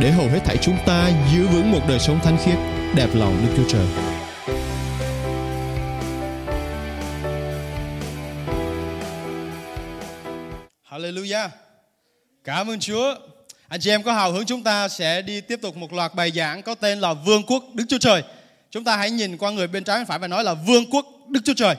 để hầu hết thảy chúng ta giữ vững một đời sống thánh khiết, đẹp lòng Đức Chúa Trời. Hallelujah. Cảm ơn Chúa. Anh chị em có hào hứng chúng ta sẽ đi tiếp tục một loạt bài giảng có tên là Vương quốc Đức Chúa Trời. Chúng ta hãy nhìn qua người bên trái bên phải và nói là Vương quốc Đức Chúa Trời.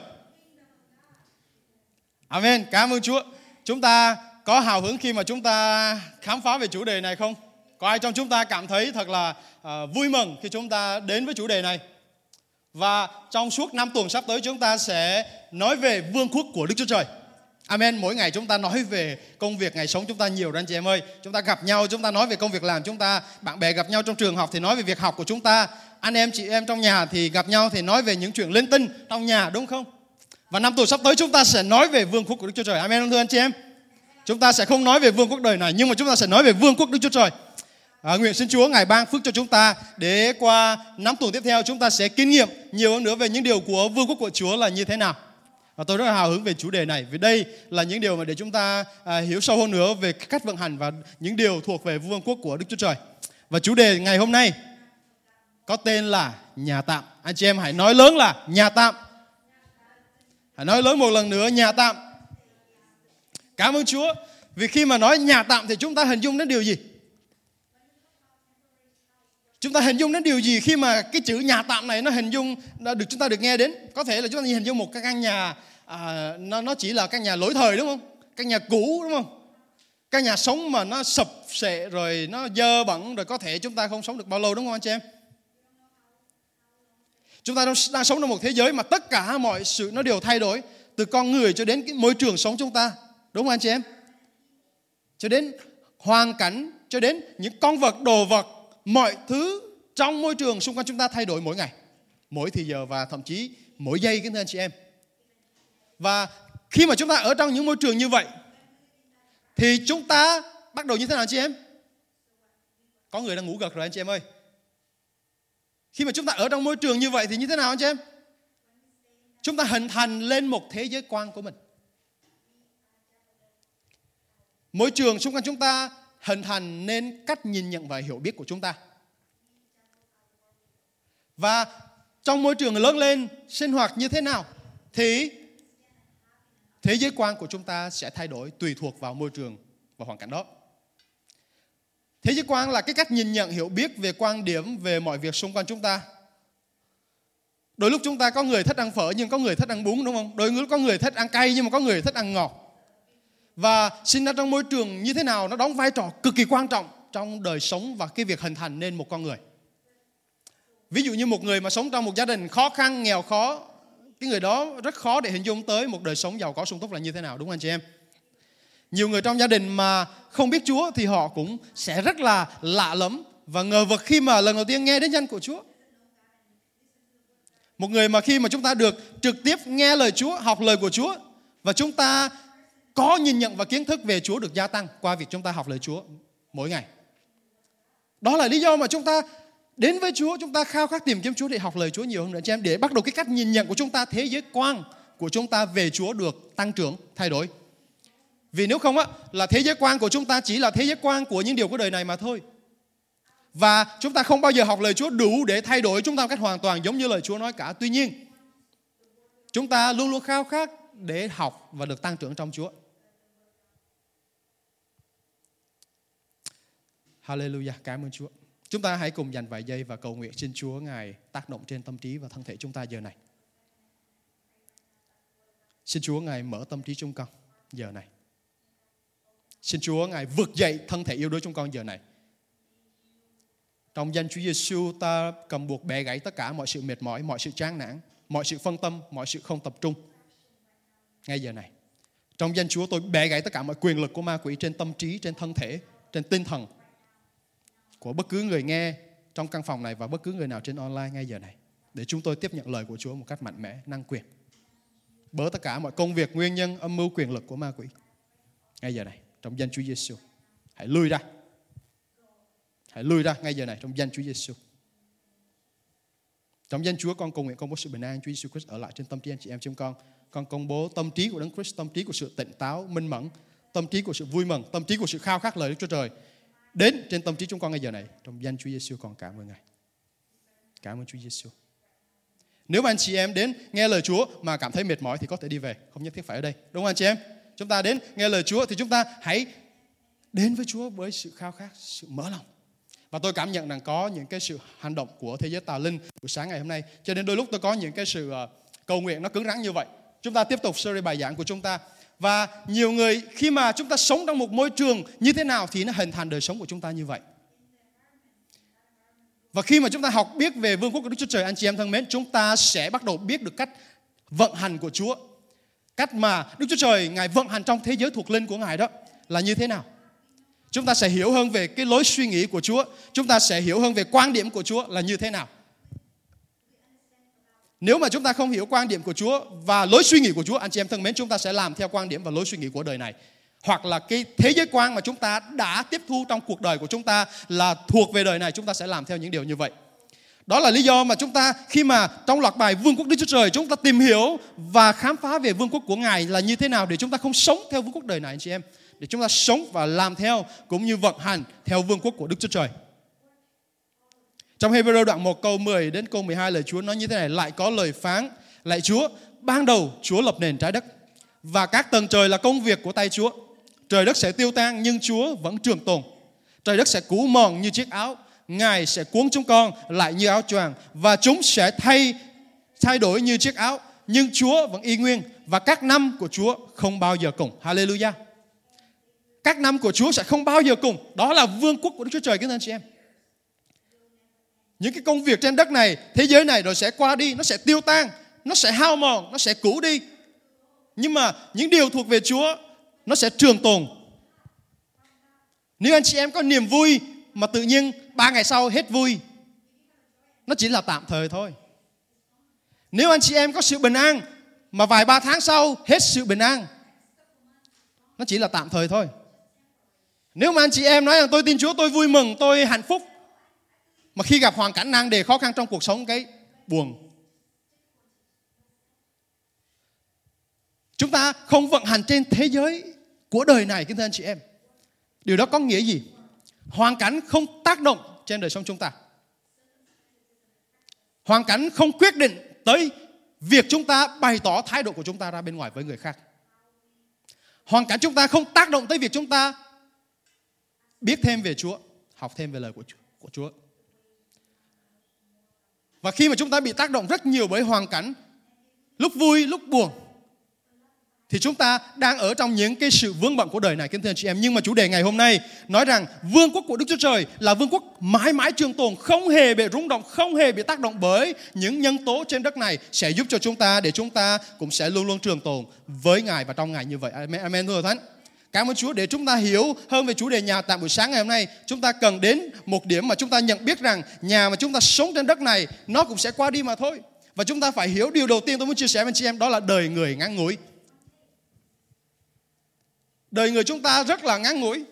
Amen. Cảm ơn Chúa. Chúng ta có hào hứng khi mà chúng ta khám phá về chủ đề này không? Có ai trong chúng ta cảm thấy thật là uh, vui mừng khi chúng ta đến với chủ đề này? Và trong suốt năm tuần sắp tới chúng ta sẽ nói về vương quốc của Đức Chúa Trời. Amen. Mỗi ngày chúng ta nói về công việc ngày sống chúng ta nhiều đó anh chị em ơi. Chúng ta gặp nhau, chúng ta nói về công việc làm chúng ta. Bạn bè gặp nhau trong trường học thì nói về việc học của chúng ta. Anh em, chị em trong nhà thì gặp nhau thì nói về những chuyện linh tinh trong nhà đúng không? Và năm tuần sắp tới chúng ta sẽ nói về vương quốc của Đức Chúa Trời. Amen thưa anh chị em. Chúng ta sẽ không nói về vương quốc đời này nhưng mà chúng ta sẽ nói về vương quốc Đức Chúa Trời. À, nguyện xin Chúa ngài ban phước cho chúng ta để qua năm tuần tiếp theo chúng ta sẽ kinh nghiệm nhiều hơn nữa về những điều của vương quốc của Chúa là như thế nào. Và tôi rất là hào hứng về chủ đề này vì đây là những điều mà để chúng ta à, hiểu sâu hơn nữa về cách vận hành và những điều thuộc về vương quốc của Đức Chúa Trời. Và chủ đề ngày hôm nay có tên là nhà tạm. Anh chị em hãy nói lớn là nhà tạm. Hãy nói lớn một lần nữa nhà tạm. Cảm ơn Chúa. Vì khi mà nói nhà tạm thì chúng ta hình dung đến điều gì? Chúng ta hình dung đến điều gì khi mà cái chữ nhà tạm này nó hình dung được chúng ta được nghe đến? Có thể là chúng ta hình dung một cái căn nhà à, nó nó chỉ là căn nhà lỗi thời đúng không? Căn nhà cũ đúng không? Căn nhà sống mà nó sập sệ rồi nó dơ bẩn rồi có thể chúng ta không sống được bao lâu đúng không anh chị em? Chúng ta đang sống trong một thế giới mà tất cả mọi sự nó đều thay đổi từ con người cho đến cái môi trường sống chúng ta đúng không anh chị em? Cho đến hoàn cảnh cho đến những con vật đồ vật mọi thứ trong môi trường xung quanh chúng ta thay đổi mỗi ngày. Mỗi thì giờ và thậm chí mỗi giây, kính thưa anh chị em. Và khi mà chúng ta ở trong những môi trường như vậy, thì chúng ta bắt đầu như thế nào anh chị em? Có người đang ngủ gật rồi anh chị em ơi. Khi mà chúng ta ở trong môi trường như vậy thì như thế nào anh chị em? Chúng ta hình thành lên một thế giới quan của mình. Môi trường xung quanh chúng ta hình thành nên cách nhìn nhận và hiểu biết của chúng ta. Và trong môi trường lớn lên, sinh hoạt như thế nào thì thế giới quan của chúng ta sẽ thay đổi tùy thuộc vào môi trường và hoàn cảnh đó. Thế giới quan là cái cách nhìn nhận, hiểu biết về quan điểm, về mọi việc xung quanh chúng ta. Đôi lúc chúng ta có người thích ăn phở nhưng có người thích ăn bún, đúng không? Đôi lúc có người thích ăn cay nhưng mà có người thích ăn ngọt và sinh ra trong môi trường như thế nào nó đóng vai trò cực kỳ quan trọng trong đời sống và cái việc hình thành nên một con người. Ví dụ như một người mà sống trong một gia đình khó khăn, nghèo khó, cái người đó rất khó để hình dung tới một đời sống giàu có sung túc là như thế nào đúng không anh chị em? Nhiều người trong gia đình mà không biết Chúa thì họ cũng sẽ rất là lạ lẫm và ngờ vực khi mà lần đầu tiên nghe đến danh của Chúa. Một người mà khi mà chúng ta được trực tiếp nghe lời Chúa, học lời của Chúa và chúng ta có nhìn nhận và kiến thức về Chúa được gia tăng qua việc chúng ta học lời Chúa mỗi ngày. Đó là lý do mà chúng ta đến với Chúa, chúng ta khao khát tìm kiếm Chúa để học lời Chúa nhiều hơn nữa cho em để bắt đầu cái cách nhìn nhận của chúng ta, thế giới quan của chúng ta về Chúa được tăng trưởng, thay đổi. Vì nếu không á là thế giới quan của chúng ta chỉ là thế giới quan của những điều của đời này mà thôi. Và chúng ta không bao giờ học lời Chúa đủ để thay đổi chúng ta một cách hoàn toàn giống như lời Chúa nói cả. Tuy nhiên, chúng ta luôn luôn khao khát để học và được tăng trưởng trong Chúa. Hallelujah, cảm ơn Chúa. Chúng ta hãy cùng dành vài giây và cầu nguyện xin Chúa Ngài tác động trên tâm trí và thân thể chúng ta giờ này. Xin Chúa Ngài mở tâm trí chúng con giờ này. Xin Chúa Ngài vực dậy thân thể yêu đuối chúng con giờ này. Trong danh Chúa Giêsu ta cầm buộc bẻ gãy tất cả mọi sự mệt mỏi, mọi sự chán nản, mọi sự phân tâm, mọi sự không tập trung. Ngay giờ này. Trong danh Chúa tôi bẻ gãy tất cả mọi quyền lực của ma quỷ trên tâm trí, trên thân thể, trên tinh thần của bất cứ người nghe trong căn phòng này và bất cứ người nào trên online ngay giờ này để chúng tôi tiếp nhận lời của Chúa một cách mạnh mẽ, năng quyền. Bớ tất cả mọi công việc, nguyên nhân, âm mưu, quyền lực của ma quỷ. Ngay giờ này, trong danh Chúa Giêsu, hãy lui ra. Hãy lui ra ngay giờ này trong danh Chúa Giêsu. Trong danh Chúa con cầu nguyện công bố sự bình an Chúa Giêsu Christ ở lại trên tâm trí anh chị em chúng con. Con công bố tâm trí của Đấng Christ, tâm trí của sự tỉnh táo, minh mẫn, tâm trí của sự vui mừng, tâm trí của sự khao khát lời Đức Chúa Trời đến trên tâm trí chúng con ngay giờ này. Trong danh Chúa Giêsu con cảm ơn Ngài. Cảm ơn Chúa Giêsu. Nếu mà anh chị em đến nghe lời Chúa mà cảm thấy mệt mỏi thì có thể đi về, không nhất thiết phải ở đây. Đúng không anh chị em? Chúng ta đến nghe lời Chúa thì chúng ta hãy đến với Chúa với sự khao khát, sự mở lòng. Và tôi cảm nhận rằng có những cái sự hành động của thế giới tà linh buổi sáng ngày hôm nay. Cho nên đôi lúc tôi có những cái sự ờ, cầu nguyện nó cứng rắn như vậy. Chúng ta tiếp tục series bài giảng của chúng ta. Và nhiều người khi mà chúng ta sống trong một môi trường như thế nào thì nó hình thành đời sống của chúng ta như vậy. Và khi mà chúng ta học biết về vương quốc của Đức Chúa Trời anh chị em thân mến, chúng ta sẽ bắt đầu biết được cách vận hành của Chúa. Cách mà Đức Chúa Trời Ngài vận hành trong thế giới thuộc linh của Ngài đó là như thế nào. Chúng ta sẽ hiểu hơn về cái lối suy nghĩ của Chúa. Chúng ta sẽ hiểu hơn về quan điểm của Chúa là như thế nào. Nếu mà chúng ta không hiểu quan điểm của Chúa và lối suy nghĩ của Chúa, anh chị em thân mến, chúng ta sẽ làm theo quan điểm và lối suy nghĩ của đời này. Hoặc là cái thế giới quan mà chúng ta đã tiếp thu trong cuộc đời của chúng ta là thuộc về đời này, chúng ta sẽ làm theo những điều như vậy. Đó là lý do mà chúng ta khi mà trong loạt bài Vương quốc Đức Chúa Trời chúng ta tìm hiểu và khám phá về Vương quốc của Ngài là như thế nào để chúng ta không sống theo Vương quốc đời này anh chị em. Để chúng ta sống và làm theo cũng như vận hành theo Vương quốc của Đức Chúa Trời. Trong Hebrew đoạn 1 câu 10 đến câu 12 lời Chúa nói như thế này, lại có lời phán lại Chúa, ban đầu Chúa lập nền trái đất, và các tầng trời là công việc của tay Chúa trời đất sẽ tiêu tan, nhưng Chúa vẫn trường tồn trời đất sẽ cũ mòn như chiếc áo, Ngài sẽ cuốn chúng con lại như áo choàng, và chúng sẽ thay thay đổi như chiếc áo, nhưng Chúa vẫn y nguyên, và các năm của Chúa không bao giờ cùng. Hallelujah. Các năm của Chúa sẽ không bao giờ cùng. Đó là vương quốc của Đức Chúa Trời các anh chị em. Những cái công việc trên đất này, thế giới này rồi sẽ qua đi, nó sẽ tiêu tan, nó sẽ hao mòn, nó sẽ cũ đi. Nhưng mà những điều thuộc về Chúa nó sẽ trường tồn. Nếu anh chị em có niềm vui mà tự nhiên ba ngày sau hết vui, nó chỉ là tạm thời thôi. Nếu anh chị em có sự bình an mà vài ba tháng sau hết sự bình an, nó chỉ là tạm thời thôi. Nếu mà anh chị em nói rằng tôi tin Chúa, tôi vui mừng, tôi hạnh phúc, mà khi gặp hoàn cảnh nan đề khó khăn trong cuộc sống cái buồn. Chúng ta không vận hành trên thế giới của đời này kính thưa anh chị em. Điều đó có nghĩa gì? Hoàn cảnh không tác động trên đời sống chúng ta. Hoàn cảnh không quyết định tới việc chúng ta bày tỏ thái độ của chúng ta ra bên ngoài với người khác. Hoàn cảnh chúng ta không tác động tới việc chúng ta biết thêm về Chúa học thêm về lời của Chúa, của Chúa và khi mà chúng ta bị tác động rất nhiều bởi hoàn cảnh, lúc vui, lúc buồn, thì chúng ta đang ở trong những cái sự vướng bận của đời này kính thưa anh chị em. Nhưng mà chủ đề ngày hôm nay nói rằng vương quốc của Đức Chúa Trời là vương quốc mãi mãi trường tồn không hề bị rung động không hề bị tác động bởi những nhân tố trên đất này sẽ giúp cho chúng ta để chúng ta cũng sẽ luôn luôn trường tồn với Ngài và trong Ngài như vậy. Amen amen thưa thánh. Cảm ơn Chúa để chúng ta hiểu hơn về chủ đề nhà tại buổi sáng ngày hôm nay. Chúng ta cần đến một điểm mà chúng ta nhận biết rằng nhà mà chúng ta sống trên đất này nó cũng sẽ qua đi mà thôi. Và chúng ta phải hiểu điều đầu tiên tôi muốn chia sẻ với anh chị em đó là đời người ngắn ngủi. Đời người chúng ta rất là ngắn ngủi.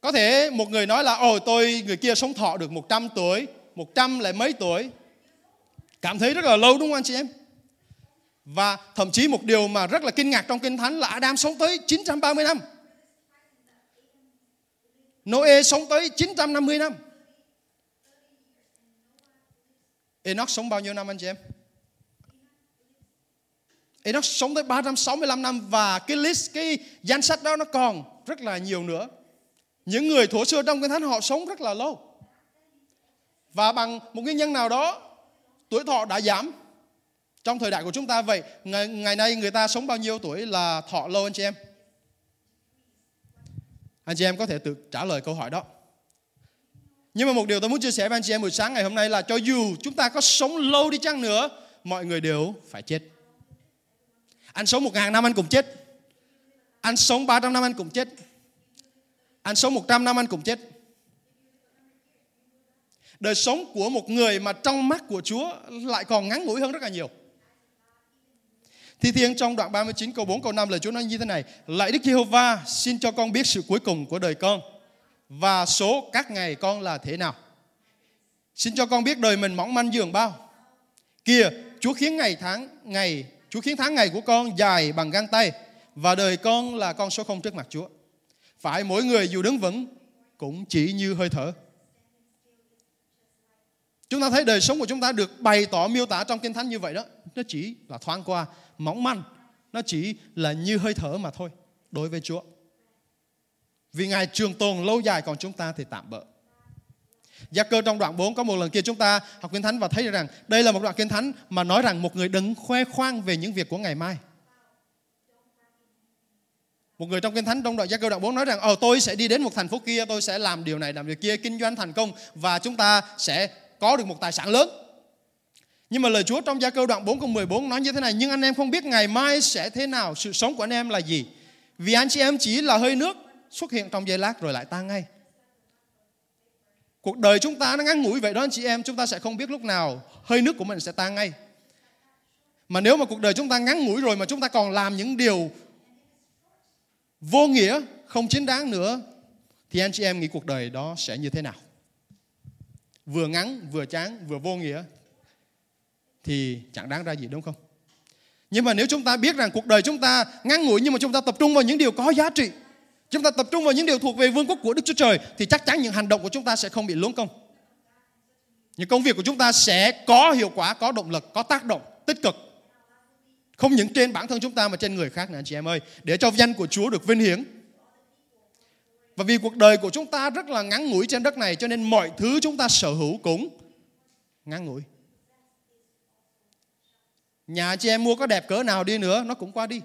Có thể một người nói là ôi tôi người kia sống thọ được 100 tuổi, 100 lại mấy tuổi. Cảm thấy rất là lâu đúng không anh chị em? Và thậm chí một điều mà rất là kinh ngạc trong Kinh Thánh là Adam sống tới 930 năm. Noe sống tới 950 năm. Enoch sống bao nhiêu năm anh chị em? Enoch sống tới 365 năm và cái list, cái danh sách đó nó còn rất là nhiều nữa. Những người thổ xưa trong Kinh Thánh họ sống rất là lâu. Và bằng một nguyên nhân nào đó, tuổi thọ đã giảm trong thời đại của chúng ta vậy, ngày, ngày nay người ta sống bao nhiêu tuổi là thọ lâu anh chị em? Anh chị em có thể tự trả lời câu hỏi đó. Nhưng mà một điều tôi muốn chia sẻ với anh chị em buổi sáng ngày hôm nay là cho dù chúng ta có sống lâu đi chăng nữa, mọi người đều phải chết. Anh sống một ngàn năm anh cũng chết. Anh sống 300 năm anh cũng chết. Anh sống 100 năm anh cũng chết. đời sống của một người mà trong mắt của Chúa lại còn ngắn ngủi hơn rất là nhiều. Thi Thiên trong đoạn 39 câu 4 câu 5 là Chúa nói như thế này: Lạy Đức Giê-hô-va, xin cho con biết sự cuối cùng của đời con và số các ngày con là thế nào. Xin cho con biết đời mình mỏng manh dường bao. Kìa, Chúa khiến ngày tháng ngày Chúa khiến tháng ngày của con dài bằng găng tay và đời con là con số không trước mặt Chúa. Phải mỗi người dù đứng vững cũng chỉ như hơi thở. Chúng ta thấy đời sống của chúng ta được bày tỏ miêu tả trong Kinh Thánh như vậy đó. Nó chỉ là thoáng qua, mỏng manh. Nó chỉ là như hơi thở mà thôi đối với Chúa. Vì Ngài trường tồn lâu dài còn chúng ta thì tạm bỡ. Gia cơ trong đoạn 4 có một lần kia chúng ta học Kinh Thánh và thấy rằng đây là một đoạn Kinh Thánh mà nói rằng một người đừng khoe khoang về những việc của ngày mai. Một người trong Kinh Thánh trong đoạn Gia cơ đoạn 4 nói rằng Ờ tôi sẽ đi đến một thành phố kia, tôi sẽ làm điều này, làm điều kia, kinh doanh thành công và chúng ta sẽ có được một tài sản lớn. Nhưng mà lời Chúa trong Gia câu đoạn 4 câu 14 nói như thế này, Nhưng anh em không biết ngày mai sẽ thế nào, Sự sống của anh em là gì. Vì anh chị em chỉ là hơi nước Xuất hiện trong giây lát rồi lại tan ngay. Cuộc đời chúng ta nó ngắn ngủi vậy đó, anh chị em, Chúng ta sẽ không biết lúc nào hơi nước của mình sẽ tan ngay. Mà nếu mà cuộc đời chúng ta ngắn ngủi rồi Mà chúng ta còn làm những điều Vô nghĩa, Không chính đáng nữa, Thì anh chị em nghĩ cuộc đời đó sẽ như thế nào? Vừa ngắn, vừa chán, vừa vô nghĩa. Thì chẳng đáng ra gì đúng không Nhưng mà nếu chúng ta biết rằng cuộc đời chúng ta ngắn ngủi Nhưng mà chúng ta tập trung vào những điều có giá trị Chúng ta tập trung vào những điều thuộc về vương quốc của Đức Chúa Trời thì chắc chắn những hành động của chúng ta sẽ không bị lốn công. Những công việc của chúng ta sẽ có hiệu quả, có động lực, có tác động tích cực. Không những trên bản thân chúng ta mà trên người khác nữa anh chị em ơi. Để cho danh của Chúa được vinh hiển. Và vì cuộc đời của chúng ta rất là ngắn ngủi trên đất này cho nên mọi thứ chúng ta sở hữu cũng ngắn ngủi. Nhà chị em mua có đẹp cỡ nào đi nữa nó cũng qua đi.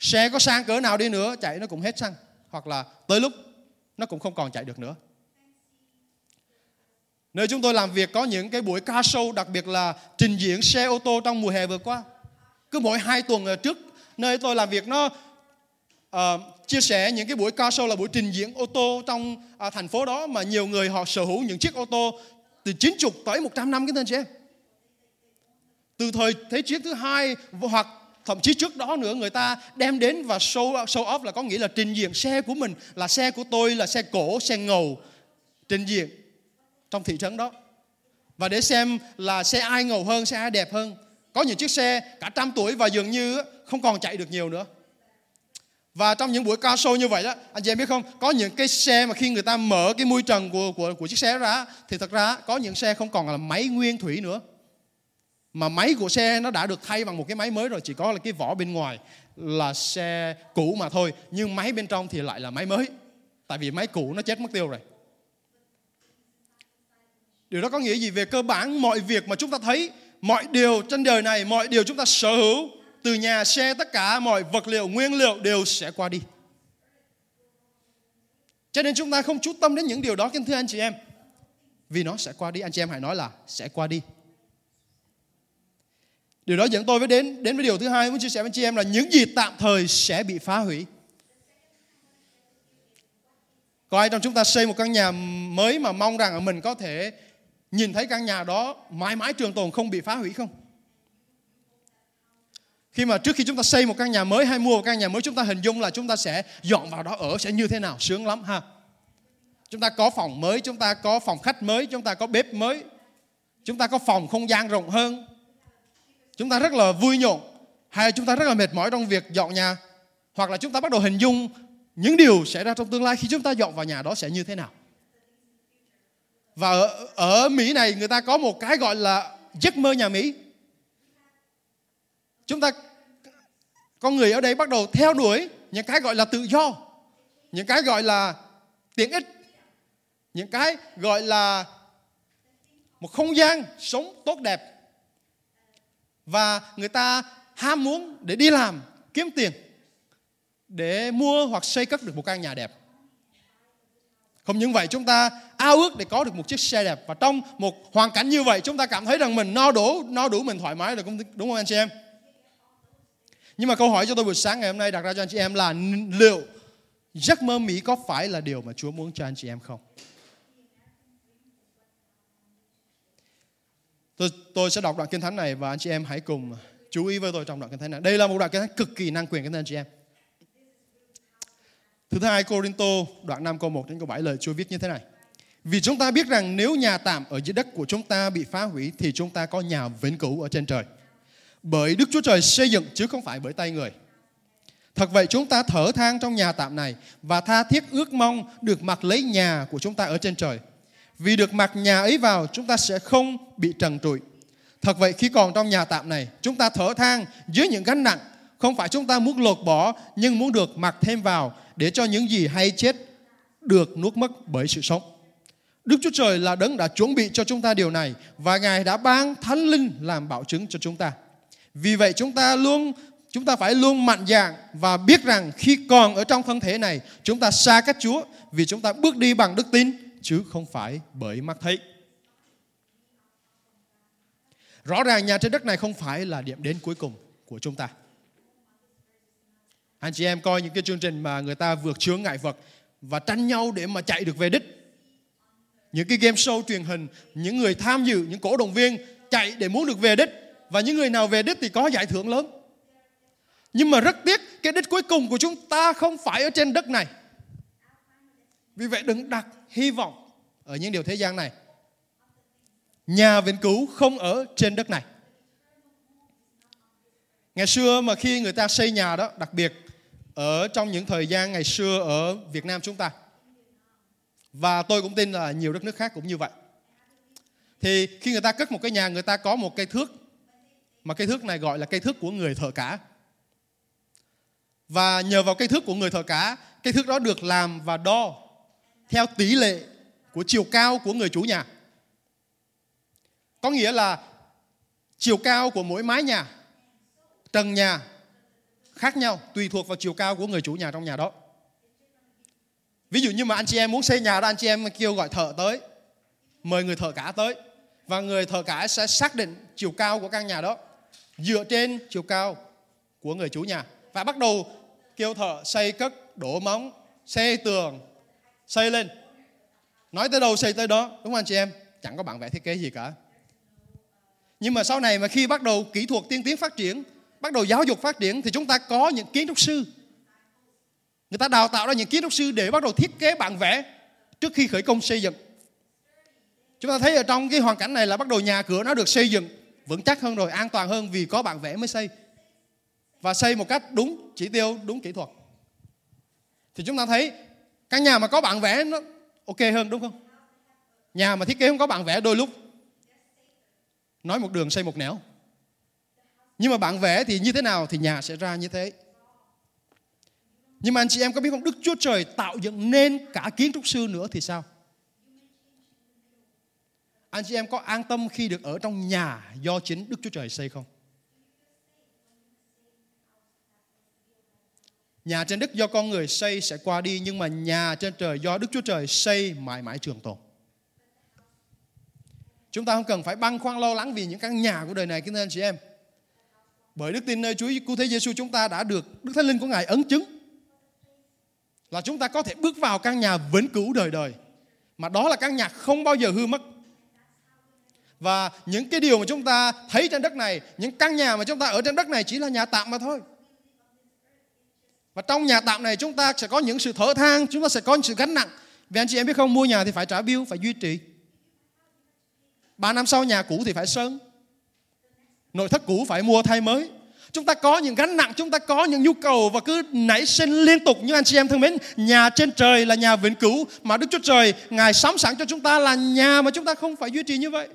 Xe có sang cỡ nào đi nữa chạy nó cũng hết xăng hoặc là tới lúc nó cũng không còn chạy được nữa. Nơi chúng tôi làm việc có những cái buổi ca show đặc biệt là trình diễn xe ô tô trong mùa hè vừa qua. Cứ mỗi hai tuần trước nơi tôi làm việc nó uh, chia sẻ những cái buổi ca show là buổi trình diễn ô tô trong uh, thành phố đó mà nhiều người họ sở hữu những chiếc ô tô từ 90 tới 100 năm cái tên chị em. Từ thời Thế chiến thứ hai hoặc thậm chí trước đó nữa, người ta đem đến và show show off là có nghĩa là trình diện xe của mình, là xe của tôi, là xe cổ, xe ngầu, trình diện trong thị trấn đó. Và để xem là xe ai ngầu hơn, xe ai đẹp hơn. Có những chiếc xe cả trăm tuổi và dường như không còn chạy được nhiều nữa. Và trong những buổi cao show như vậy đó, anh chị em biết không? Có những cái xe mà khi người ta mở cái mui trần của của của chiếc xe ra, thì thật ra có những xe không còn là máy nguyên thủy nữa mà máy của xe nó đã được thay bằng một cái máy mới rồi, chỉ có là cái vỏ bên ngoài là xe cũ mà thôi. Nhưng máy bên trong thì lại là máy mới. Tại vì máy cũ nó chết mất tiêu rồi. Điều đó có nghĩa gì? Về cơ bản, mọi việc mà chúng ta thấy, mọi điều trên đời này, mọi điều chúng ta sở hữu, từ nhà xe tất cả mọi vật liệu, nguyên liệu đều sẽ qua đi. Cho nên chúng ta không chú tâm đến những điều đó, kính thưa anh chị em. Vì nó sẽ qua đi. Anh chị em hãy nói là sẽ qua đi. Điều đó dẫn tôi với đến đến với điều thứ hai muốn chia sẻ với chị em là những gì tạm thời sẽ bị phá hủy. Có ai trong chúng ta xây một căn nhà mới mà mong rằng mình có thể nhìn thấy căn nhà đó mãi mãi trường tồn không bị phá hủy không? Khi mà trước khi chúng ta xây một căn nhà mới hay mua một căn nhà mới chúng ta hình dung là chúng ta sẽ dọn vào đó ở sẽ như thế nào? Sướng lắm ha. Chúng ta có phòng mới, chúng ta có phòng khách mới, chúng ta có bếp mới. Chúng ta có phòng không gian rộng hơn, chúng ta rất là vui nhộn hay chúng ta rất là mệt mỏi trong việc dọn nhà hoặc là chúng ta bắt đầu hình dung những điều xảy ra trong tương lai khi chúng ta dọn vào nhà đó sẽ như thế nào. Và ở, ở Mỹ này người ta có một cái gọi là giấc mơ nhà Mỹ. Chúng ta con người ở đây bắt đầu theo đuổi những cái gọi là tự do những cái gọi là tiện ích những cái gọi là một không gian sống tốt đẹp và người ta ham muốn để đi làm, kiếm tiền, để mua hoặc xây cất được một căn nhà đẹp. Không những vậy, chúng ta ao ước để có được một chiếc xe đẹp. Và trong một hoàn cảnh như vậy, chúng ta cảm thấy rằng mình no đủ no đủ mình thoải mái rồi đúng không anh chị em? Nhưng mà câu hỏi cho tôi buổi sáng ngày hôm nay đặt ra cho anh chị em là liệu giấc mơ Mỹ có phải là điều mà Chúa muốn cho anh chị em không? Tôi, tôi sẽ đọc đoạn kinh thánh này và anh chị em hãy cùng chú ý với tôi trong đoạn kinh thánh này. Đây là một đoạn kinh thánh cực kỳ năng quyền các anh chị em. Thứ hai Corinto đoạn 5 câu 1 đến câu 7 lời Chúa viết như thế này. Vì chúng ta biết rằng nếu nhà tạm ở dưới đất của chúng ta bị phá hủy thì chúng ta có nhà vĩnh cửu ở trên trời. Bởi Đức Chúa Trời xây dựng chứ không phải bởi tay người. Thật vậy chúng ta thở than trong nhà tạm này và tha thiết ước mong được mặc lấy nhà của chúng ta ở trên trời. Vì được mặc nhà ấy vào, chúng ta sẽ không bị trần trụi. Thật vậy, khi còn trong nhà tạm này, chúng ta thở than dưới những gánh nặng không phải chúng ta muốn lột bỏ, nhưng muốn được mặc thêm vào để cho những gì hay chết được nuốt mất bởi sự sống. Đức Chúa Trời là đấng đã chuẩn bị cho chúng ta điều này và Ngài đã ban Thánh Linh làm bảo chứng cho chúng ta. Vì vậy, chúng ta luôn, chúng ta phải luôn mạnh dạn và biết rằng khi còn ở trong thân thể này, chúng ta xa cách Chúa vì chúng ta bước đi bằng đức tin chứ không phải bởi mắt thấy. Rõ ràng nhà trên đất này không phải là điểm đến cuối cùng của chúng ta. Anh chị em coi những cái chương trình mà người ta vượt chướng ngại vật và tranh nhau để mà chạy được về đích. Những cái game show truyền hình, những người tham dự, những cổ động viên chạy để muốn được về đích và những người nào về đích thì có giải thưởng lớn. Nhưng mà rất tiếc cái đích cuối cùng của chúng ta không phải ở trên đất này. Vì vậy đừng đặt hy vọng ở những điều thế gian này. Nhà vĩnh cứu không ở trên đất này. Ngày xưa mà khi người ta xây nhà đó, đặc biệt ở trong những thời gian ngày xưa ở Việt Nam chúng ta. Và tôi cũng tin là nhiều đất nước khác cũng như vậy. Thì khi người ta cất một cái nhà, người ta có một cây thước. Mà cây thước này gọi là cây thước của người thợ cả. Và nhờ vào cây thước của người thợ cả, cây thước đó được làm và đo theo tỷ lệ của chiều cao của người chủ nhà. Có nghĩa là chiều cao của mỗi mái nhà, trần nhà khác nhau tùy thuộc vào chiều cao của người chủ nhà trong nhà đó. Ví dụ như mà anh chị em muốn xây nhà đó anh chị em kêu gọi thợ tới, mời người thợ cả tới và người thợ cả sẽ xác định chiều cao của căn nhà đó dựa trên chiều cao của người chủ nhà và bắt đầu kêu thợ xây cất đổ móng xây tường xây lên. Nói tới đâu xây tới đó. Đúng không anh chị em? Chẳng có bản vẽ thiết kế gì cả. Nhưng mà sau này mà khi bắt đầu kỹ thuật tiên tiến phát triển, bắt đầu giáo dục phát triển, thì chúng ta có những kiến trúc sư. Người ta đào tạo ra những kiến trúc sư để bắt đầu thiết kế bản vẽ trước khi khởi công xây dựng. Chúng ta thấy ở trong cái hoàn cảnh này là bắt đầu nhà cửa nó được xây dựng vững chắc hơn rồi, an toàn hơn vì có bản vẽ mới xây. Và xây một cách đúng chỉ tiêu, đúng kỹ thuật. Thì chúng ta thấy căn nhà mà có bản vẽ nó ok hơn, đúng không? Nhà mà thiết kế không có bản vẽ đôi lúc. Nói một đường xây một nẻo. Nhưng mà bản vẽ thì như thế nào thì nhà sẽ ra như thế. Nhưng mà anh chị em có biết không? Đức Chúa Trời tạo dựng nên cả kiến trúc sư nữa thì sao? Anh chị em có an tâm khi được ở trong nhà do chính Đức Chúa Trời xây không? Nhà trên đất do con người xây sẽ qua đi nhưng mà nhà trên trời do Đức Chúa Trời xây mãi mãi trường tồn. Chúng ta không cần phải băn khoăn lo lắng vì những căn nhà của đời này kính thưa anh chị em. Bởi đức tin nơi Chúa Cứu Thế Giêsu chúng ta đã được Đức Thánh Linh của Ngài ấn chứng là chúng ta có thể bước vào căn nhà vĩnh cửu đời đời. Mà đó là căn nhà không bao giờ hư mất. Và những cái điều mà chúng ta thấy trên đất này, những căn nhà mà chúng ta ở trên đất này chỉ là nhà tạm mà thôi. Và trong nhà tạm này chúng ta sẽ có những sự thở than, chúng ta sẽ có những sự gánh nặng. Vì anh chị em biết không, mua nhà thì phải trả bill, phải duy trì. Ba năm sau nhà cũ thì phải sơn. Nội thất cũ phải mua thay mới. Chúng ta có những gánh nặng, chúng ta có những nhu cầu và cứ nảy sinh liên tục. Nhưng anh chị em thân mến, nhà trên trời là nhà vĩnh cửu mà Đức Chúa Trời Ngài sắm sẵn cho chúng ta là nhà mà chúng ta không phải duy trì như vậy.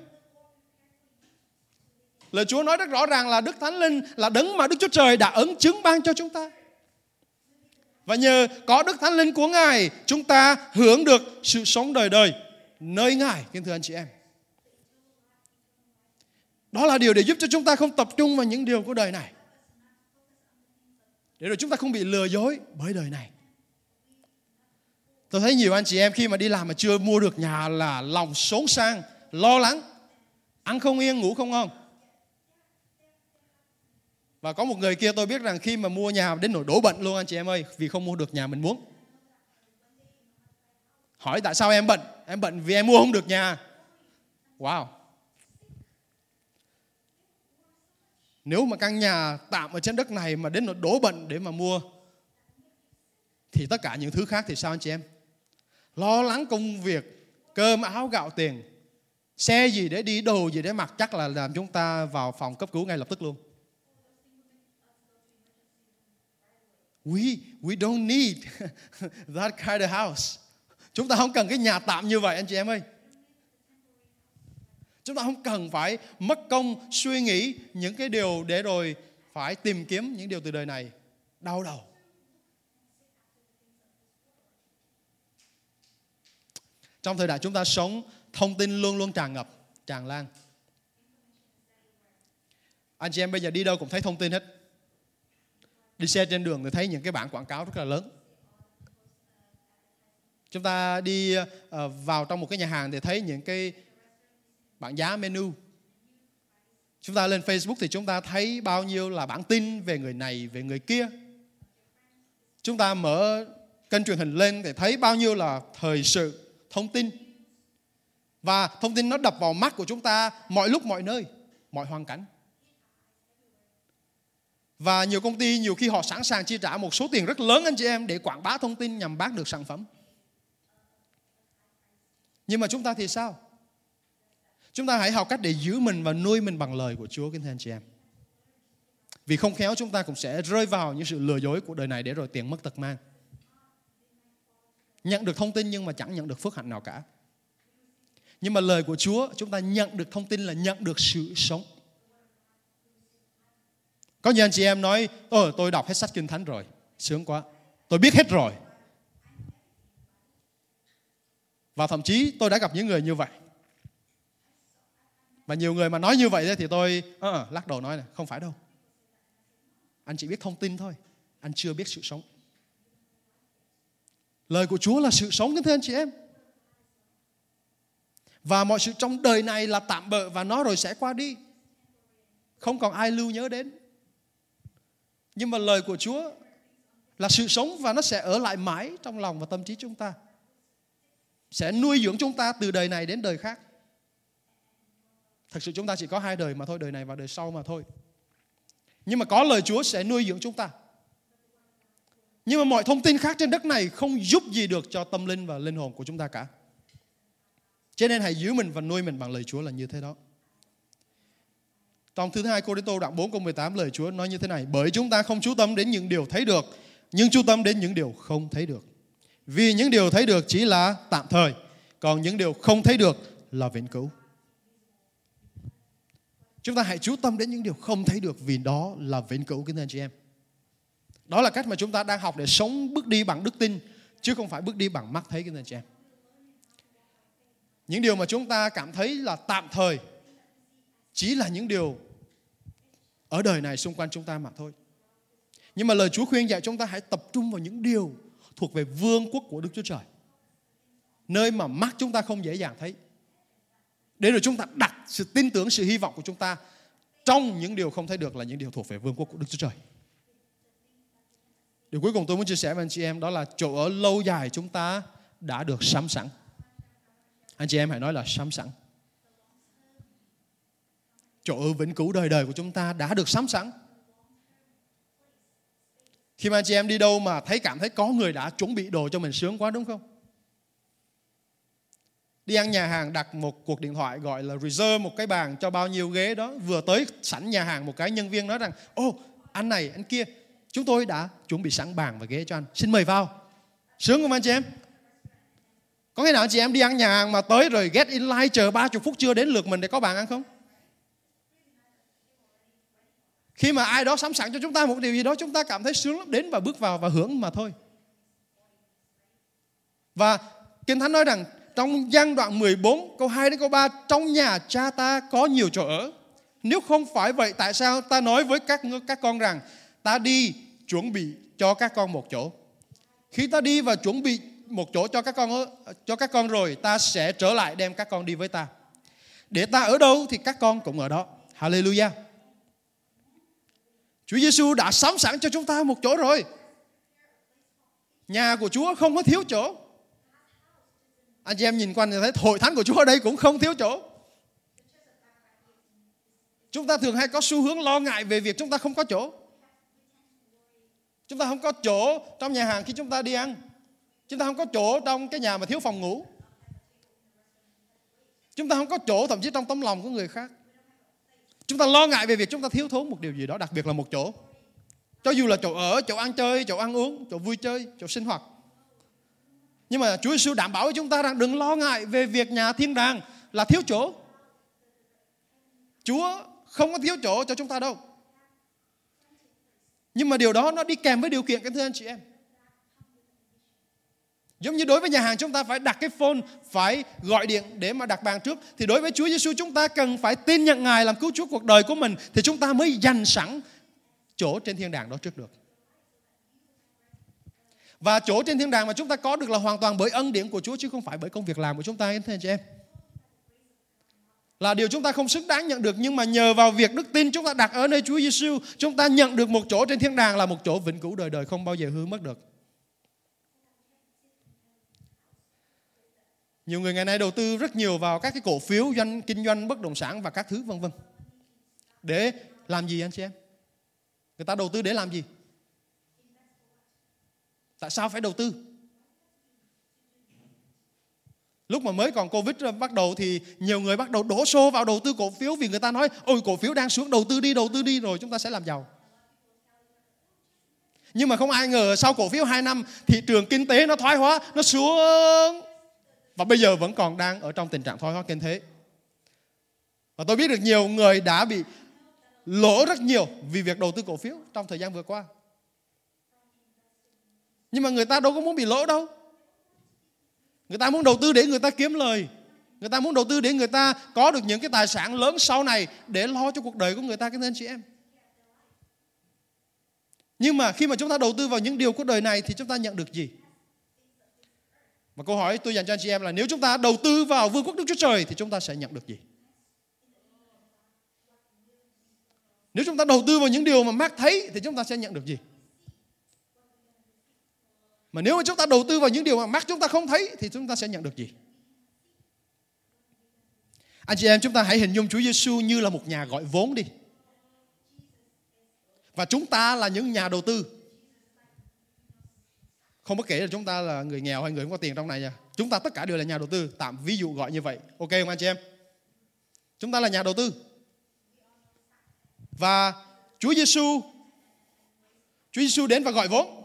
Lời Chúa nói rất rõ ràng là Đức Thánh Linh là đấng mà Đức Chúa Trời đã ấn chứng ban cho chúng ta. Và nhờ có Đức Thánh Linh của Ngài, chúng ta hưởng được sự sống đời đời nơi Ngài, kính thưa anh chị em. Đó là điều để giúp cho chúng ta không tập trung vào những điều của đời này. Để rồi chúng ta không bị lừa dối bởi đời này. Tôi thấy nhiều anh chị em khi mà đi làm mà chưa mua được nhà là lòng xốn sang, lo lắng, ăn không yên, ngủ không ngon. Và có một người kia tôi biết rằng khi mà mua nhà đến nỗi đổ bệnh luôn anh chị em ơi Vì không mua được nhà mình muốn Hỏi tại sao em bệnh Em bệnh vì em mua không được nhà Wow Nếu mà căn nhà tạm ở trên đất này mà đến nỗi đổ bệnh để mà mua thì tất cả những thứ khác thì sao anh chị em? Lo lắng công việc, cơm áo gạo tiền, xe gì để đi, đồ gì để mặc chắc là làm chúng ta vào phòng cấp cứu ngay lập tức luôn. We we don't need that kind of house. Chúng ta không cần cái nhà tạm như vậy anh chị em ơi. Chúng ta không cần phải mất công suy nghĩ những cái điều để rồi phải tìm kiếm những điều từ đời này. Đau đầu. Trong thời đại chúng ta sống, thông tin luôn luôn tràn ngập, tràn lan. Anh chị em bây giờ đi đâu cũng thấy thông tin hết. Đi xe trên đường thì thấy những cái bảng quảng cáo rất là lớn. Chúng ta đi ờ, vào trong một cái nhà hàng thì thấy những cái bảng giá menu. Chúng ta lên Facebook thì chúng ta thấy bao nhiêu là bản tin về người này, về người kia. Chúng ta mở kênh truyền hình lên thì thấy bao nhiêu là thời sự, thông tin. Và thông tin nó đập vào mắt của chúng ta mọi lúc mọi nơi, mọi hoàn cảnh. Và nhiều công ty nhiều khi họ sẵn sàng chi trả một số tiền rất lớn anh chị em để quảng bá thông tin nhằm bán được sản phẩm. Nhưng mà chúng ta thì sao? Chúng ta hãy học cách để giữ mình và nuôi mình bằng lời của Chúa kính thưa anh chị em. Vì không khéo chúng ta cũng sẽ rơi vào những sự lừa dối của đời này để rồi tiền mất tật mang. Nhận được thông tin nhưng mà chẳng nhận được phước hạnh nào cả. Nhưng mà lời của Chúa, chúng ta nhận được thông tin là nhận được sự sống. Có nhiều anh chị em nói, ờ tôi đọc hết sách Kinh Thánh rồi, sướng quá. Tôi biết hết rồi. Và thậm chí tôi đã gặp những người như vậy. Và nhiều người mà nói như vậy thì tôi uh, lắc đầu nói là không phải đâu. Anh chỉ biết thông tin thôi, anh chưa biết sự sống. Lời của Chúa là sự sống thưa anh chị em. Và mọi sự trong đời này là tạm bợ và nó rồi sẽ qua đi. Không còn ai lưu nhớ đến. Nhưng mà lời của Chúa là sự sống và nó sẽ ở lại mãi trong lòng và tâm trí chúng ta. Sẽ nuôi dưỡng chúng ta từ đời này đến đời khác. Thật sự chúng ta chỉ có hai đời mà thôi, đời này và đời sau mà thôi. Nhưng mà có lời Chúa sẽ nuôi dưỡng chúng ta. Nhưng mà mọi thông tin khác trên đất này không giúp gì được cho tâm linh và linh hồn của chúng ta cả. Cho nên hãy giữ mình và nuôi mình bằng lời Chúa là như thế đó. Trong thứ hai Cô Đinh Tô đoạn 4 câu 18 lời Chúa nói như thế này. Bởi chúng ta không chú tâm đến những điều thấy được, nhưng chú tâm đến những điều không thấy được. Vì những điều thấy được chỉ là tạm thời, còn những điều không thấy được là vĩnh cửu. Chúng ta hãy chú tâm đến những điều không thấy được vì đó là vĩnh cửu kính thưa anh chị em. Đó là cách mà chúng ta đang học để sống bước đi bằng đức tin chứ không phải bước đi bằng mắt thấy kính thưa anh chị em. Những điều mà chúng ta cảm thấy là tạm thời chỉ là những điều ở đời này xung quanh chúng ta mà thôi. Nhưng mà lời Chúa khuyên dạy chúng ta hãy tập trung vào những điều thuộc về vương quốc của Đức Chúa Trời. Nơi mà mắt chúng ta không dễ dàng thấy. Để rồi chúng ta đặt sự tin tưởng, sự hy vọng của chúng ta trong những điều không thấy được là những điều thuộc về vương quốc của Đức Chúa Trời. Điều cuối cùng tôi muốn chia sẻ với anh chị em đó là chỗ ở lâu dài chúng ta đã được sắm sẵn. Anh chị em hãy nói là sắm sẵn. Chỗ ở vĩnh cửu đời đời của chúng ta đã được sắm sẵn. Khi mà chị em đi đâu mà thấy cảm thấy có người đã chuẩn bị đồ cho mình sướng quá, đúng không? Đi ăn nhà hàng, đặt một cuộc điện thoại gọi là reserve một cái bàn cho bao nhiêu ghế đó. Vừa tới sẵn nhà hàng một cái, nhân viên nói rằng, Ô, anh này, anh kia, chúng tôi đã chuẩn bị sẵn bàn và ghế cho anh. Xin mời vào. Sướng không anh chị em? Có khi nào anh chị em đi ăn nhà hàng mà tới rồi get in line chờ 30 phút chưa đến lượt mình để có bàn ăn không? Khi mà ai đó sắm sẵn cho chúng ta một điều gì đó, chúng ta cảm thấy sướng lắm, đến và bước vào và hưởng mà thôi. Và Kinh Thánh nói rằng, trong gian đoạn 14 câu 2 đến câu 3 trong nhà cha ta có nhiều chỗ ở. Nếu không phải vậy, tại sao ta nói với các các con rằng, ta đi chuẩn bị cho các con một chỗ. Khi ta đi và chuẩn bị một chỗ cho các con cho các con rồi, ta sẽ trở lại đem các con đi với ta. Để ta ở đâu thì các con cũng ở đó. Hallelujah. Chúa Giêsu đã sắm sẵn cho chúng ta một chỗ rồi. Nhà của Chúa không có thiếu chỗ. Anh chị em nhìn quanh thì thấy hội thánh của Chúa ở đây cũng không thiếu chỗ. Chúng ta thường hay có xu hướng lo ngại về việc chúng ta không có chỗ. Chúng ta không có chỗ trong nhà hàng khi chúng ta đi ăn. Chúng ta không có chỗ trong cái nhà mà thiếu phòng ngủ. Chúng ta không có chỗ, thậm chí trong tấm lòng của người khác. Chúng ta lo ngại về việc chúng ta thiếu thốn một điều gì đó, đặc biệt là một chỗ. Cho dù là chỗ ở, chỗ ăn chơi, chỗ ăn uống, chỗ vui chơi, chỗ sinh hoạt. Nhưng mà Chúa Giêsu đảm bảo với chúng ta rằng đừng lo ngại về việc nhà thiên đàng là thiếu chỗ. Chúa không có thiếu chỗ cho chúng ta đâu. Nhưng mà điều đó nó đi kèm với điều kiện các thưa anh chị em. Giống như đối với nhà hàng chúng ta phải đặt cái phone, phải gọi điện để mà đặt bàn trước. Thì đối với Chúa Giêsu chúng ta cần phải tin nhận Ngài làm cứu Chúa cuộc đời của mình. Thì chúng ta mới dành sẵn chỗ trên thiên đàng đó trước được. Và chỗ trên thiên đàng mà chúng ta có được là hoàn toàn bởi ân điển của Chúa chứ không phải bởi công việc làm của chúng ta, anh chị em. Là điều chúng ta không xứng đáng nhận được nhưng mà nhờ vào việc đức tin chúng ta đặt ở nơi Chúa Giêsu, chúng ta nhận được một chỗ trên thiên đàng là một chỗ vĩnh cửu đời đời không bao giờ hư mất được. Nhiều người ngày nay đầu tư rất nhiều vào các cái cổ phiếu doanh kinh doanh bất động sản và các thứ vân vân. Để làm gì anh chị em? Người ta đầu tư để làm gì? Tại sao phải đầu tư? Lúc mà mới còn Covid bắt đầu thì nhiều người bắt đầu đổ xô vào đầu tư cổ phiếu vì người ta nói ôi cổ phiếu đang xuống đầu tư đi, đầu tư đi rồi chúng ta sẽ làm giàu. Nhưng mà không ai ngờ sau cổ phiếu 2 năm thị trường kinh tế nó thoái hóa, nó xuống và bây giờ vẫn còn đang ở trong tình trạng thoái hóa kinh thế. Và tôi biết được nhiều người đã bị lỗ rất nhiều vì việc đầu tư cổ phiếu trong thời gian vừa qua. Nhưng mà người ta đâu có muốn bị lỗ đâu. Người ta muốn đầu tư để người ta kiếm lời. Người ta muốn đầu tư để người ta có được những cái tài sản lớn sau này để lo cho cuộc đời của người ta cái anh chị em. Nhưng mà khi mà chúng ta đầu tư vào những điều của đời này thì chúng ta nhận được gì? Và câu hỏi tôi dành cho anh chị em là nếu chúng ta đầu tư vào vương quốc Đức Chúa Trời thì chúng ta sẽ nhận được gì? Nếu chúng ta đầu tư vào những điều mà Mark thấy thì chúng ta sẽ nhận được gì? Mà nếu mà chúng ta đầu tư vào những điều mà mắt chúng ta không thấy thì chúng ta sẽ nhận được gì? Anh chị em, chúng ta hãy hình dung Chúa Giêsu như là một nhà gọi vốn đi. Và chúng ta là những nhà đầu tư. Không bất kể là chúng ta là người nghèo hay người không có tiền trong này nha. Chúng ta tất cả đều là nhà đầu tư. Tạm ví dụ gọi như vậy. Ok không anh chị em? Chúng ta là nhà đầu tư. Và Chúa Giêsu Chúa Giêsu đến và gọi vốn.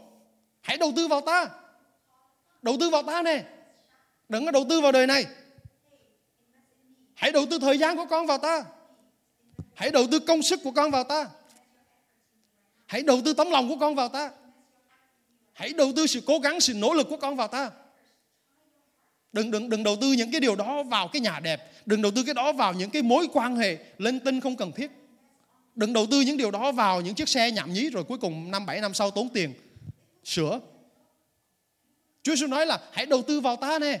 Hãy đầu tư vào ta. Đầu tư vào ta nè. Đừng có đầu tư vào đời này. Hãy đầu tư thời gian của con vào ta. Hãy đầu tư công sức của con vào ta. Hãy đầu tư tấm lòng của con vào ta. Hãy đầu tư sự cố gắng, sự nỗ lực của con vào ta. Đừng đừng đừng đầu tư những cái điều đó vào cái nhà đẹp, đừng đầu tư cái đó vào những cái mối quan hệ lên tinh không cần thiết. Đừng đầu tư những điều đó vào những chiếc xe nhảm nhí rồi cuối cùng năm bảy năm sau tốn tiền sửa. Chúa Giêsu nói là hãy đầu tư vào ta nè.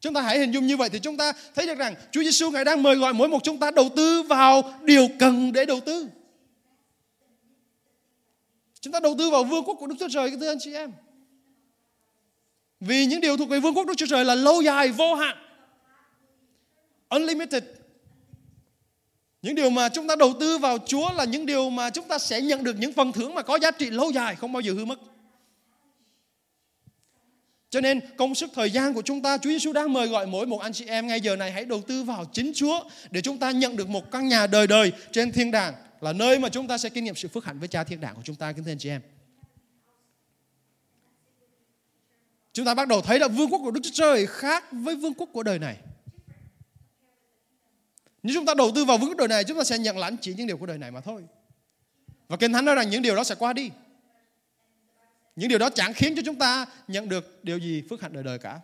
Chúng ta hãy hình dung như vậy thì chúng ta thấy được rằng Chúa Giêsu ngài đang mời gọi mỗi một chúng ta đầu tư vào điều cần để đầu tư. Chúng ta đầu tư vào vương quốc của Đức Chúa Trời thưa anh chị em. Vì những điều thuộc về vương quốc Đức Chúa Trời là lâu dài, vô hạn. Unlimited. Những điều mà chúng ta đầu tư vào Chúa là những điều mà chúng ta sẽ nhận được những phần thưởng mà có giá trị lâu dài, không bao giờ hư mất. Cho nên công sức thời gian của chúng ta Chúa Giêsu đang mời gọi mỗi một anh chị em ngay giờ này hãy đầu tư vào chính Chúa để chúng ta nhận được một căn nhà đời đời trên thiên đàng là nơi mà chúng ta sẽ kinh nghiệm sự phước hạnh với Cha thiên đàng của chúng ta, kính thưa anh chị em. Chúng ta bắt đầu thấy là vương quốc của Đức Chúa Trời khác với vương quốc của đời này. Nếu chúng ta đầu tư vào vương quốc đời này, chúng ta sẽ nhận lãnh chỉ những điều của đời này mà thôi. Và Kinh Thánh nói rằng những điều đó sẽ qua đi. Những điều đó chẳng khiến cho chúng ta nhận được điều gì phước hạnh đời đời cả.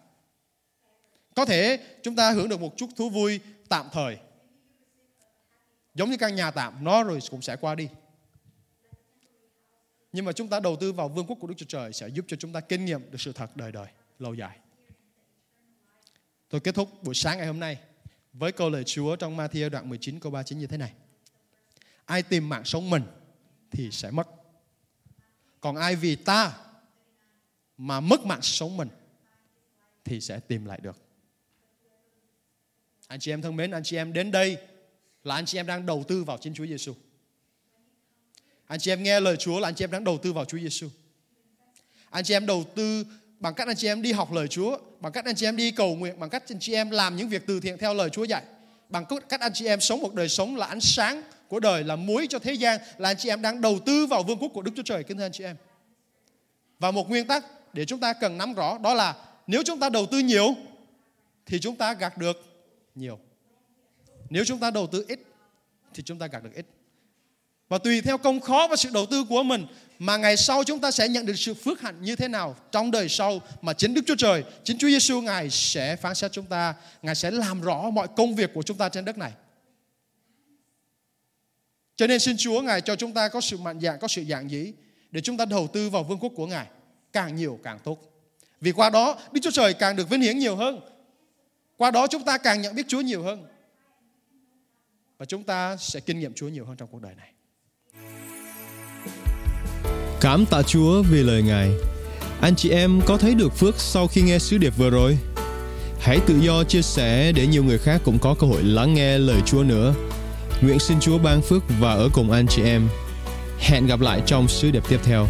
Có thể chúng ta hưởng được một chút thú vui tạm thời. Giống như căn nhà tạm, nó rồi cũng sẽ qua đi. Nhưng mà chúng ta đầu tư vào vương quốc của Đức Chúa Trời sẽ giúp cho chúng ta kinh nghiệm được sự thật đời đời, lâu dài. Tôi kết thúc buổi sáng ngày hôm nay với câu lời Chúa trong Matthew đoạn 19 câu 39 như thế này. Ai tìm mạng sống mình thì sẽ mất. Còn ai vì ta mà mất mạng sống mình thì sẽ tìm lại được. Anh chị em thân mến, anh chị em đến đây là anh chị em đang đầu tư vào trên Chúa Giêsu. Anh chị em nghe lời Chúa là anh chị em đang đầu tư vào Chúa Giêsu. Anh chị em đầu tư bằng cách anh chị em đi học lời Chúa, bằng cách anh chị em đi cầu nguyện, bằng cách anh chị em làm những việc từ thiện theo lời Chúa dạy, bằng cách anh chị em sống một đời sống là ánh sáng của đời, là muối cho thế gian, là anh chị em đang đầu tư vào vương quốc của Đức Chúa Trời, kính thưa anh chị em. Và một nguyên tắc để chúng ta cần nắm rõ đó là nếu chúng ta đầu tư nhiều thì chúng ta gặt được nhiều. Nếu chúng ta đầu tư ít thì chúng ta gặt được ít. Và tùy theo công khó và sự đầu tư của mình mà ngày sau chúng ta sẽ nhận được sự phước hạnh như thế nào trong đời sau mà chính Đức Chúa Trời, chính Chúa Giêsu Ngài sẽ phán xét chúng ta, Ngài sẽ làm rõ mọi công việc của chúng ta trên đất này. Cho nên xin Chúa Ngài cho chúng ta có sự mạnh dạn, có sự dạng dĩ để chúng ta đầu tư vào vương quốc của Ngài càng nhiều càng tốt. Vì qua đó Đức Chúa Trời càng được vinh hiển nhiều hơn. Qua đó chúng ta càng nhận biết Chúa nhiều hơn. Và chúng ta sẽ kinh nghiệm Chúa nhiều hơn trong cuộc đời này. Cảm tạ Chúa vì lời Ngài. Anh chị em có thấy được phước sau khi nghe sứ điệp vừa rồi? Hãy tự do chia sẻ để nhiều người khác cũng có cơ hội lắng nghe lời Chúa nữa. Nguyện xin Chúa ban phước và ở cùng anh chị em. Hẹn gặp lại trong sứ điệp tiếp theo.